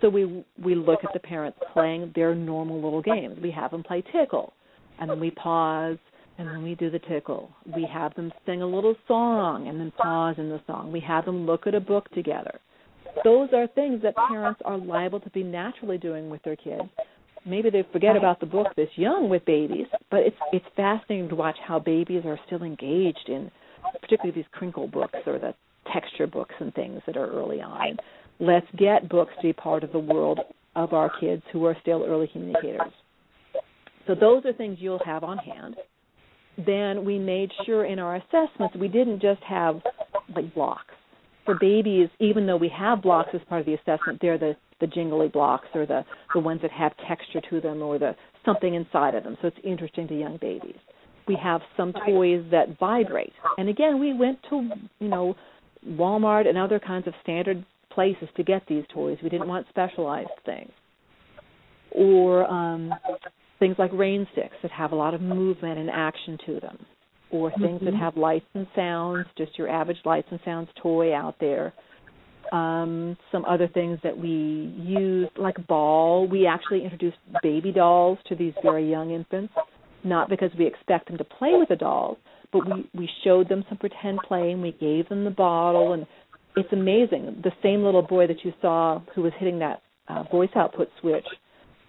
So we we look at the parents playing their normal little games. We have them play tickle, and then we pause, and then we do the tickle. We have them sing a little song, and then pause in the song. We have them look at a book together. Those are things that parents are liable to be naturally doing with their kids. Maybe they forget about the book this young with babies, but it's it's fascinating to watch how babies are still engaged in, particularly these crinkle books or the texture books and things that are early on. Let's get books to be part of the world of our kids who are still early communicators. So those are things you'll have on hand. Then we made sure in our assessments we didn't just have like blocks. For babies, even though we have blocks as part of the assessment, they're the the jingly blocks or the the ones that have texture to them or the something inside of them. So it's interesting to young babies. We have some toys that vibrate. And again, we went to, you know, Walmart and other kinds of standard places to get these toys. We didn't want specialized things. Or um, things like rain sticks that have a lot of movement and action to them. Or things mm-hmm. that have lights and sounds, just your average lights and sounds toy out there. Um, some other things that we use, like ball. We actually introduced baby dolls to these very young infants, not because we expect them to play with the dolls, but we we showed them some pretend play and we gave them the bottle and it's amazing. The same little boy that you saw who was hitting that uh, voice output switch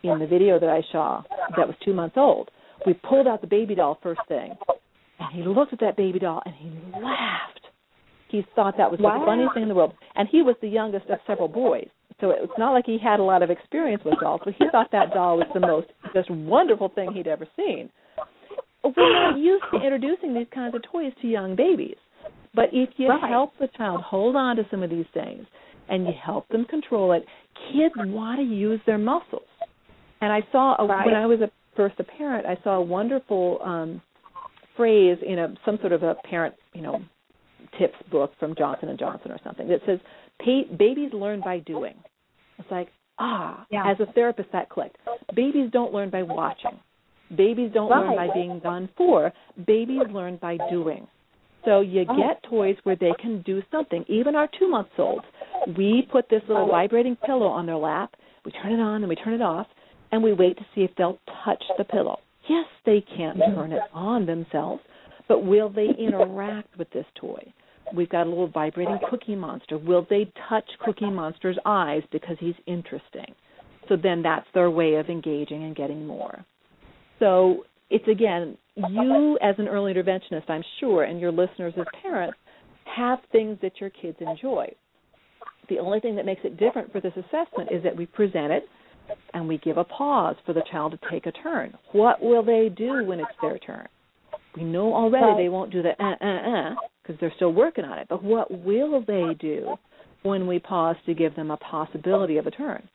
in the video that I saw that was two months old. We pulled out the baby doll first thing, he looked at that baby doll and he laughed. He thought that was wow. the funniest thing in the world, and he was the youngest of several boys. So it's not like he had a lot of experience with dolls, but he thought that doll was the most just wonderful thing he'd ever seen. We're not used to introducing these kinds of toys to young babies. But if you right. help the child hold on to some of these things and you help them control it, kids want to use their muscles. And I saw a, right. when I was a first a parent, I saw a wonderful um phrase in a some sort of a parent, you know, tips book from Johnson and Johnson or something that says babies learn by doing. It's like, ah, yeah. as a therapist that clicked. Babies don't learn by watching. Babies don't right. learn by being done for. Babies learn by doing. So you oh. get toys where they can do something. Even our two months olds, We put this little vibrating pillow on their lap. We turn it on and we turn it off, and we wait to see if they'll touch the pillow. Yes, they can't turn it on themselves, but will they interact with this toy? We've got a little vibrating Cookie Monster. Will they touch Cookie Monster's eyes because he's interesting? So then that's their way of engaging and getting more. So it's again, you as an early interventionist, I'm sure, and your listeners as parents have things that your kids enjoy. The only thing that makes it different for this assessment is that we present it and we give a pause for the child to take a turn. What will they do when it's their turn? We know already they won't do the uh uh uh because they're still working on it. But what will they do when we pause to give them a possibility of a turn?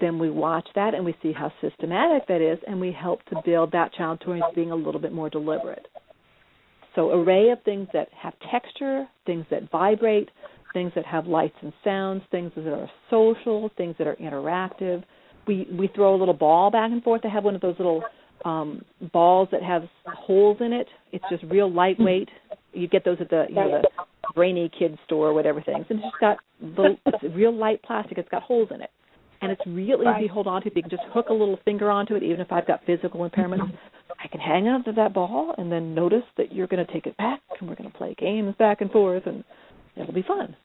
Then we watch that and we see how systematic that is, and we help to build that child towards being a little bit more deliberate. So, array of things that have texture, things that vibrate, things that have lights and sounds, things that are social, things that are interactive. We we throw a little ball back and forth. I have one of those little um balls that have holes in it. It's just real lightweight. You get those at the you know the brainy kids store or whatever things. And it's just got the it's real light plastic. It's got holes in it. And it's real easy to hold on to. You can just hook a little finger onto it, even if I've got physical impairments. I can hang on to that ball and then notice that you're going to take it back and we're going to play games back and forth and it'll be fun.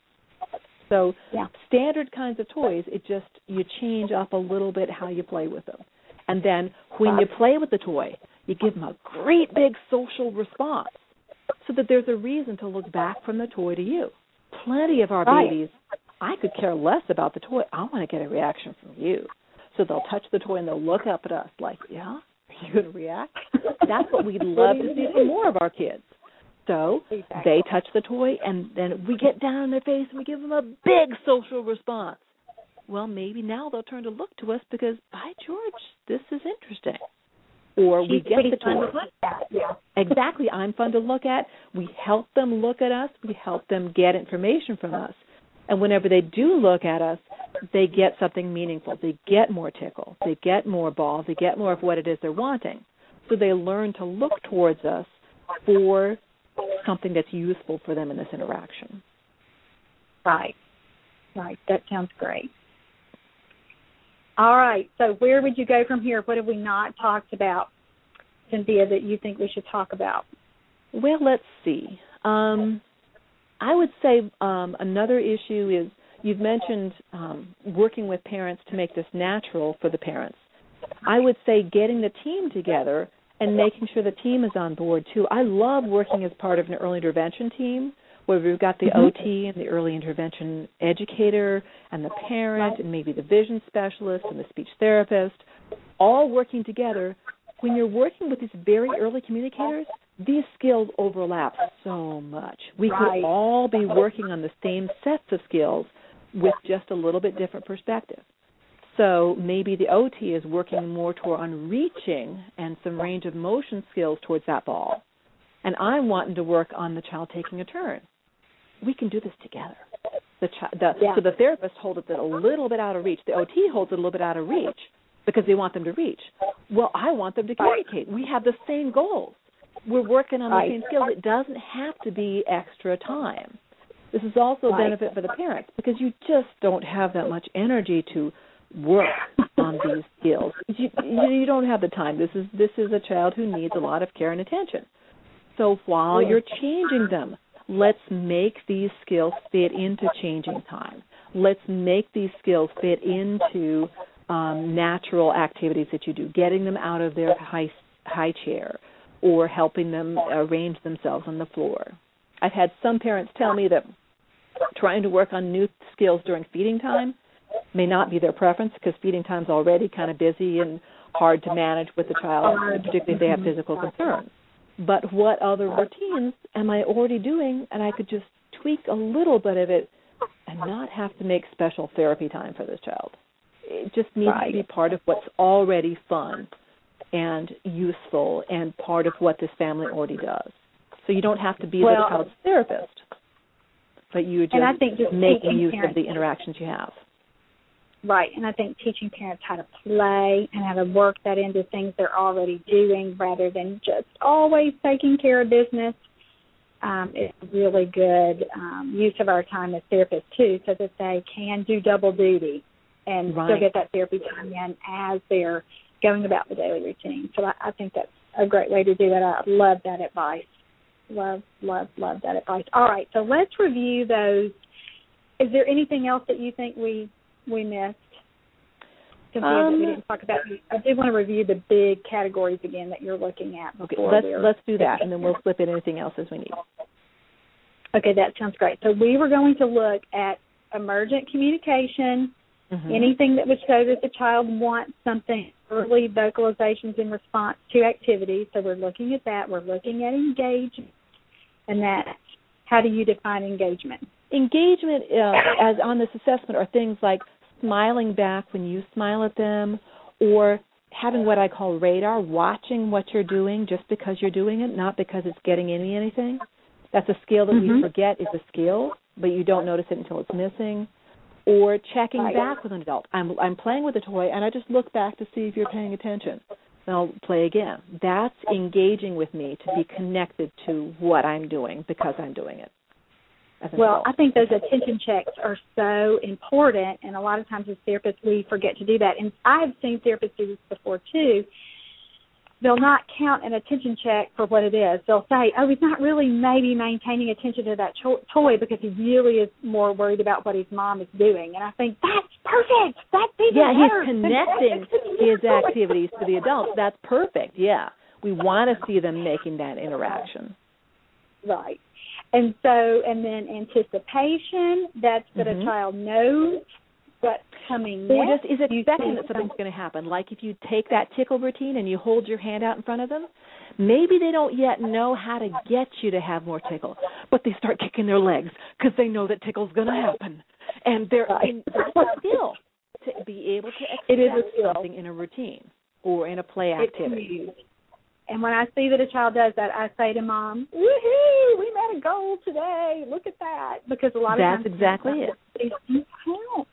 So yeah. standard kinds of toys, it just you change up a little bit how you play with them. And then when you play with the toy, you give them a great big social response so that there's a reason to look back from the toy to you. Plenty of our right. babies, I could care less about the toy. I want to get a reaction from you. So they'll touch the toy and they'll look up at us like, yeah, are you going to react? That's what we'd love to see from more of our kids. So exactly. they touch the toy and then we get down in their face and we give them a big social response. Well, maybe now they'll turn to look to us because, by George, this is interesting. Or She's we get the toy. Yeah. Exactly. I'm fun to look at. We help them look at us. We help them get information from us. And whenever they do look at us, they get something meaningful. They get more tickle. They get more balls. They get more of what it is they're wanting. So they learn to look towards us for something that's useful for them in this interaction. Right. Right. That sounds great. All right. So where would you go from here? What have we not talked about, Cynthia, that you think we should talk about? Well, let's see. Um, I would say um, another issue is you've mentioned um, working with parents to make this natural for the parents. I would say getting the team together and making sure the team is on board too. I love working as part of an early intervention team where we've got the mm-hmm. OT and the early intervention educator and the parent and maybe the vision specialist and the speech therapist all working together. When you're working with these very early communicators, these skills overlap so much. We right. could all be working on the same sets of skills with just a little bit different perspective. So maybe the OT is working more toward on reaching and some range of motion skills towards that ball. And I'm wanting to work on the child taking a turn. We can do this together. The, chi- the yeah. so the therapist holds it a little bit out of reach. The OT holds it a little bit out of reach because they want them to reach. Well, I want them to communicate. We have the same goals. We're working on the right. same skills. It doesn't have to be extra time. This is also a benefit for the parents because you just don't have that much energy to work on these skills. You, you don't have the time. This is this is a child who needs a lot of care and attention. So while you're changing them, let's make these skills fit into changing time. Let's make these skills fit into um, natural activities that you do, getting them out of their high high chair or helping them arrange themselves on the floor. I've had some parents tell me that trying to work on new skills during feeding time may not be their preference because feeding time's already kind of busy and hard to manage with the child, particularly if they have physical concerns. But what other routines am I already doing? And I could just tweak a little bit of it and not have to make special therapy time for this child. It just needs right. to be part of what's already fun and useful and part of what this family already does. So you don't have to be well, the child's therapist, but you just, and I think just making use of the interactions you have. Right, and I think teaching parents how to play and how to work that into things they're already doing rather than just always taking care of business. um, is really good um, use of our time as therapists too, so that they can do double duty and right. still get that therapy time in as they're going about the daily routine. So I, I think that's a great way to do that. I love that advice. Love, love, love that advice. All right, so let's review those. Is there anything else that you think we we missed? um, that we didn't talk about. I did want to review the big categories again that you're looking at. Okay, let's let's do that, and then we'll flip in anything else as we need. Okay, that sounds great. So we were going to look at emergent communication, mm-hmm. anything that would show that the child wants something, early vocalizations in response to activities. So we're looking at that. We're looking at engagement, and that. How do you define engagement? Engagement, uh, as on this assessment, are things like smiling back when you smile at them, or having what I call radar, watching what you're doing just because you're doing it, not because it's getting any anything. That's a skill that mm-hmm. we forget is a skill, but you don't notice it until it's missing. Or checking back with an adult. I'm I'm playing with a toy and I just look back to see if you're paying attention. Then I'll play again. That's engaging with me to be connected to what I'm doing because I'm doing it well, I think those attention checks are so important, and a lot of times as therapists we forget to do that. And I've seen therapists do this before too. They'll not count an attention check for what it is. They'll say, "Oh, he's not really maybe maintaining attention to that cho- toy because he really is more worried about what his mom is doing." And I think that's perfect. That's even yeah, better. he's connecting his activities to the adults. That's perfect. Yeah, we want to see them making that interaction. Right. And so, and then anticipation, that's that mm-hmm. a child knows what's coming or next. just is expecting that something's going to happen. Like if you take that tickle routine and you hold your hand out in front of them, maybe they don't yet know how to get you to have more tickle, but they start kicking their legs because they know that tickle's going to happen, and they're in, a skill to be able to expect it is something in a routine or in a play activity. And when I see that a child does that, I say to mom, "Woohoo! We met a goal today. Look at that!" Because a lot of That's times exactly it. These things count.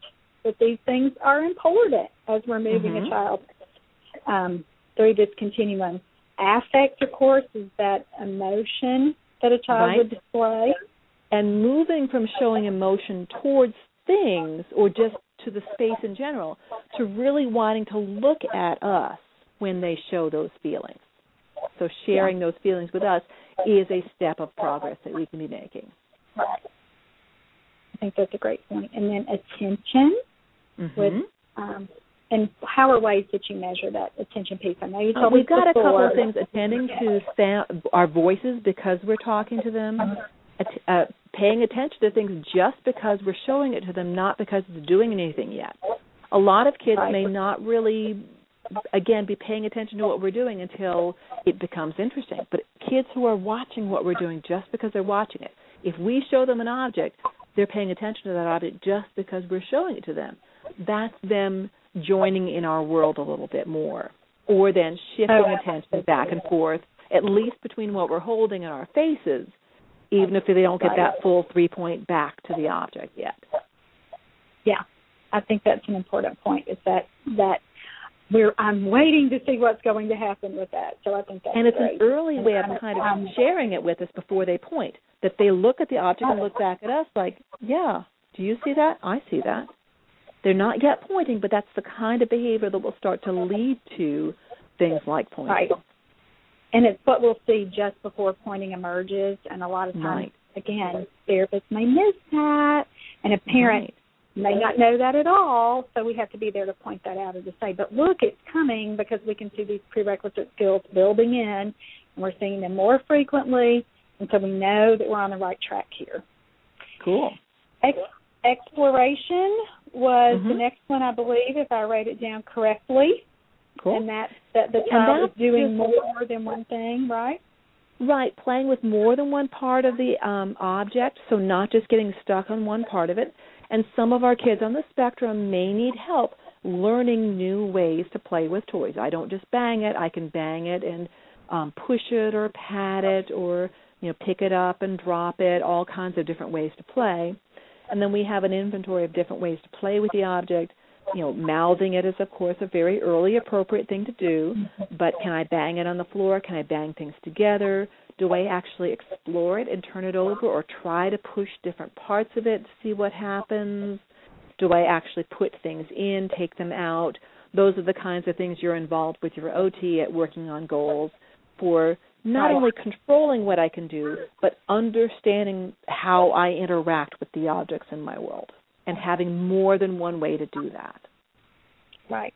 That these things are important as we're moving mm-hmm. a child um, through this continuum. Affect, of course, is that emotion that a child right. would display. And moving from showing emotion towards things or just to the space in general to really wanting to look at us when they show those feelings. So sharing those feelings with us is a step of progress that we can be making. Right. I think that's a great point. And then attention mm-hmm. with um, and how are ways that you measure that attention piece? I know you uh, told uh, We've got before. a couple of things attending to sound, our voices because we're talking to them. Uh, paying attention to things just because we're showing it to them, not because it's doing anything yet. A lot of kids right. may not really again be paying attention to what we're doing until it becomes interesting. But kids who are watching what we're doing just because they're watching it, if we show them an object, they're paying attention to that object just because we're showing it to them. That's them joining in our world a little bit more. Or then shifting oh, attention back and forth, at least between what we're holding and our faces, even if they don't get that full three point back to the object yet. Yeah. I think that's an important point is that that we're I'm waiting to see what's going to happen with that. So I think that's and it's great. an early way of kind of sharing it with us before they point. That they look at the object and look back at us like, yeah, do you see that? I see that. They're not yet pointing, but that's the kind of behavior that will start to lead to things like pointing. Right. And it's what we'll see just before pointing emerges, and a lot of times, right. again, therapists may miss that, and a parent right may not know that at all, so we have to be there to point that out and to say, but look, it's coming because we can see these prerequisite skills building in, and we're seeing them more frequently, and so we know that we're on the right track here. Cool. Ex- exploration was mm-hmm. the next one, I believe, if I write it down correctly. Cool. And that's that the child is doing more than one thing, right? Right, playing with more than one part of the um, object, so not just getting stuck on one part of it. And some of our kids on the spectrum may need help learning new ways to play with toys. I don't just bang it, I can bang it and um, push it or pat it or you know pick it up and drop it, all kinds of different ways to play. And then we have an inventory of different ways to play with the object you know, mouthing it is of course a very early appropriate thing to do, but can I bang it on the floor? Can I bang things together? Do I actually explore it and turn it over or try to push different parts of it to see what happens? Do I actually put things in, take them out? Those are the kinds of things you're involved with your OT at working on goals for not only controlling what I can do, but understanding how I interact with the objects in my world and having more than one way to do that. Right.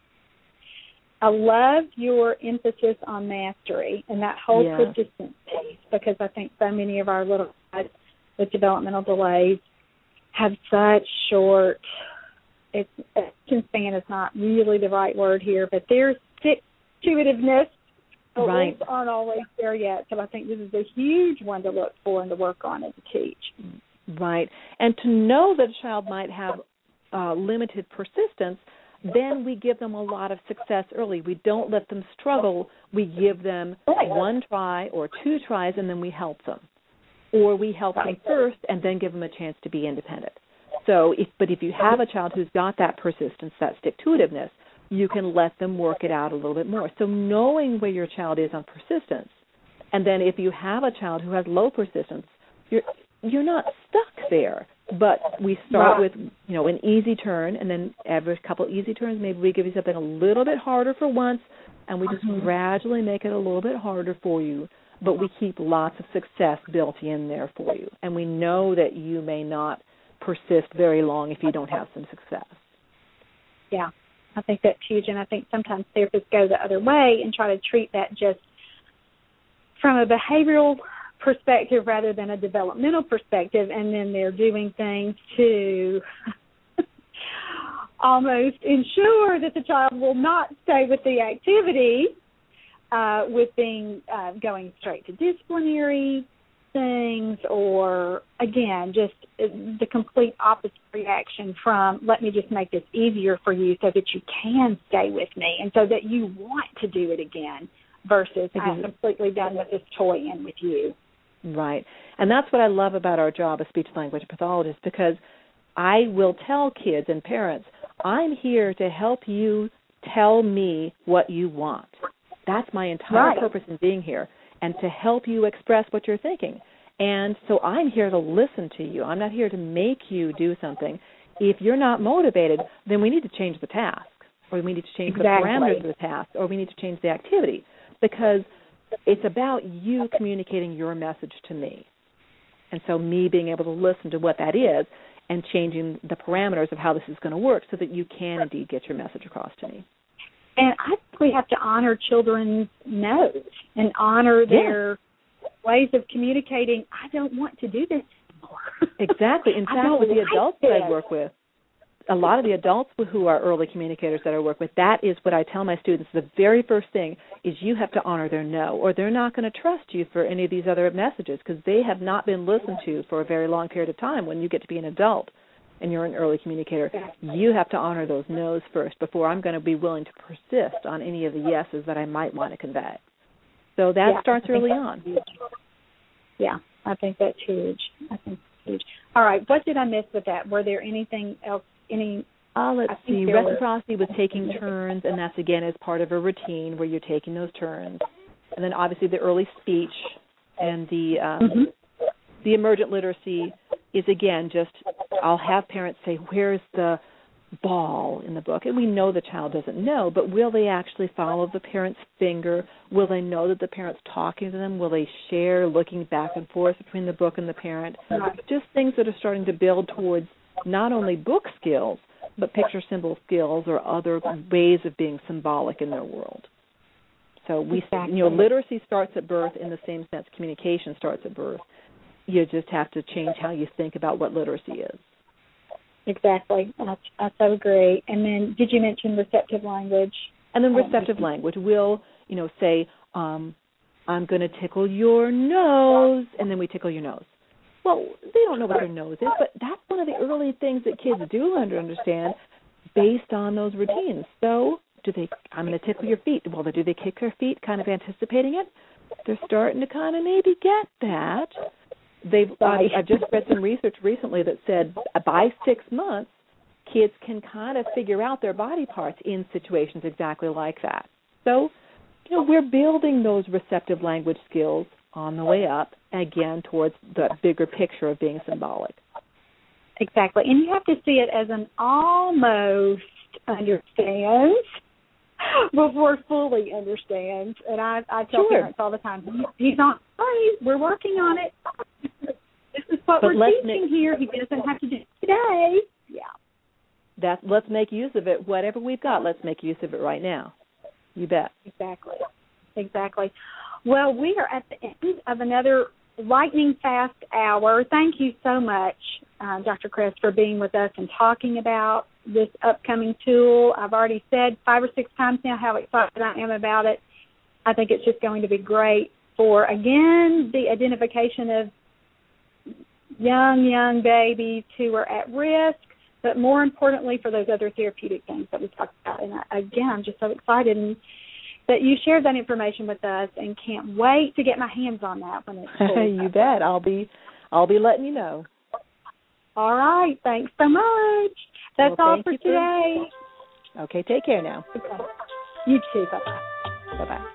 I love your emphasis on mastery and that whole Yeah. persistence piece because I think so many of our little guys with developmental delays have such short it's attention span is not really the right word here, but their stick to itiveness Right. aren't always there yet. So I think this is a huge one to look for and to work on and to teach. Right. And to know that a child might have uh, limited persistence, then we give them a lot of success early. We don't let them struggle. We give them Right. one try or two tries and then we help them. Or we help them first and then give them a chance to be independent. So if but if you have a child who's got that persistence, that stick to itiveness, you can let them work it out a little bit more. So knowing where your child is on persistence, and then if you have a child who has low persistence, you're you're not stuck there. But we start with you know an easy turn, and then every couple easy turns, maybe we give you something a little bit harder for once, and we just Mhm. gradually make it a little bit harder for you. But we keep lots of success built in there for you, and we know that you may not persist very long if you don't have some success. Yeah, I think that's huge, and I think sometimes therapists go the other way and try to treat that just from a behavioral perspective rather than a developmental perspective, and then they're doing things to almost ensure that the child will not stay with the activity, uh, with being uh, going straight to disciplinary things or again just uh, the complete opposite reaction from let me just make this easier for you so that you can stay with me and so that you want to do it again versus I'm Mhm. completely done with this toy and with you. Right. And that's what I love about our job as speech language pathologists because I will tell kids and parents, I'm here to help you tell me what you want. That's my entire Right. purpose in being here and to help you express what you're thinking. And so I'm here to listen to you. I'm not here to make you do something. If you're not motivated, then we need to change the task or we need to change Exactly. the parameters of the task or we need to change the activity because it's about you communicating your message to me. And so me being able to listen to what that is and changing the parameters of how this is going to work so that you can indeed get your message across to me. And I think we have to honor children's no's and honor their ways of communicating. I don't want to do this anymore. Exactly. In fact, with the like adults that I work with, a lot of the adults who are early communicators that I work with, that is what I tell my students. The very first thing is you have to honor their no, or they're not going to trust you for any of these other messages because they have not been listened to for a very long period of time. When you get to be an adult and you're an early communicator, you have to honor those no's first before I'm going to be willing to persist on any of the yeses that I might want to convey. So that Yeah, starts early on. huge. Yeah, I think that's huge. I think huge. All right, what did I miss with that? Were there anything else? Any? Uh, let's see. Reciprocity was taking turns, and that's again as part of a routine where you're taking those turns. And then obviously the early speech and the um, Mhm. the emergent literacy is again just I'll have parents say, "Where's the ball in the book?" And we know the child doesn't know, but will they actually follow the parent's finger? Will they know that the parent's talking to them? Will they share looking back and forth between the book and the parent? Just things that are starting to build towards not only book skills but picture symbol skills or other ways of being symbolic in their world. So we Exactly. you know literacy starts at birth in the same sense communication starts at birth. You just have to change how you think about what literacy is. Exactly. I, I so agree. And then, did you mention receptive language? And then receptive language will, you know, say, um, I'm going to tickle your nose, and then we tickle your nose. Well, they don't know what their nose is, but that's one of the early things that kids do under understand based on those routines. So, do they? I'm going to tickle your feet. Well, do they kick their feet, kind of anticipating it? They're starting to kind of maybe get that. They've. Uh, I, I just read some research recently that said by six months, kids can kind of figure out their body parts in situations exactly like that. So, you know, we're building those receptive language skills on the way up again towards the bigger picture of being symbolic. Exactly. And you have to see it as an almost understands before fully understands. And I I tell sure. parents all the time, he's on hey, we're working on it. This is what but we're teaching make, here. He doesn't have to do it today. Yeah. That let's make use of it. Whatever we've got, let's make use of it right now. You bet. Exactly. Exactly. Well, we are at the end of another lightning fast hour. Thank you so much, uh, Dr. Cress, for being with us and talking about this upcoming tool. I've already said five or six times now how excited I am about it. I think it's just going to be great for, again, the identification of young, young babies who are at risk, but more importantly for those other therapeutic things that we talked about. And again, I'm just so excited and that you shared that information with us and can't wait to get my hands on that when it's you bet. I'll be I'll be letting you know. All right. Thanks so much. That's well, all for today. Okay, take care now. Okay. You too. Bye bye. Bye bye.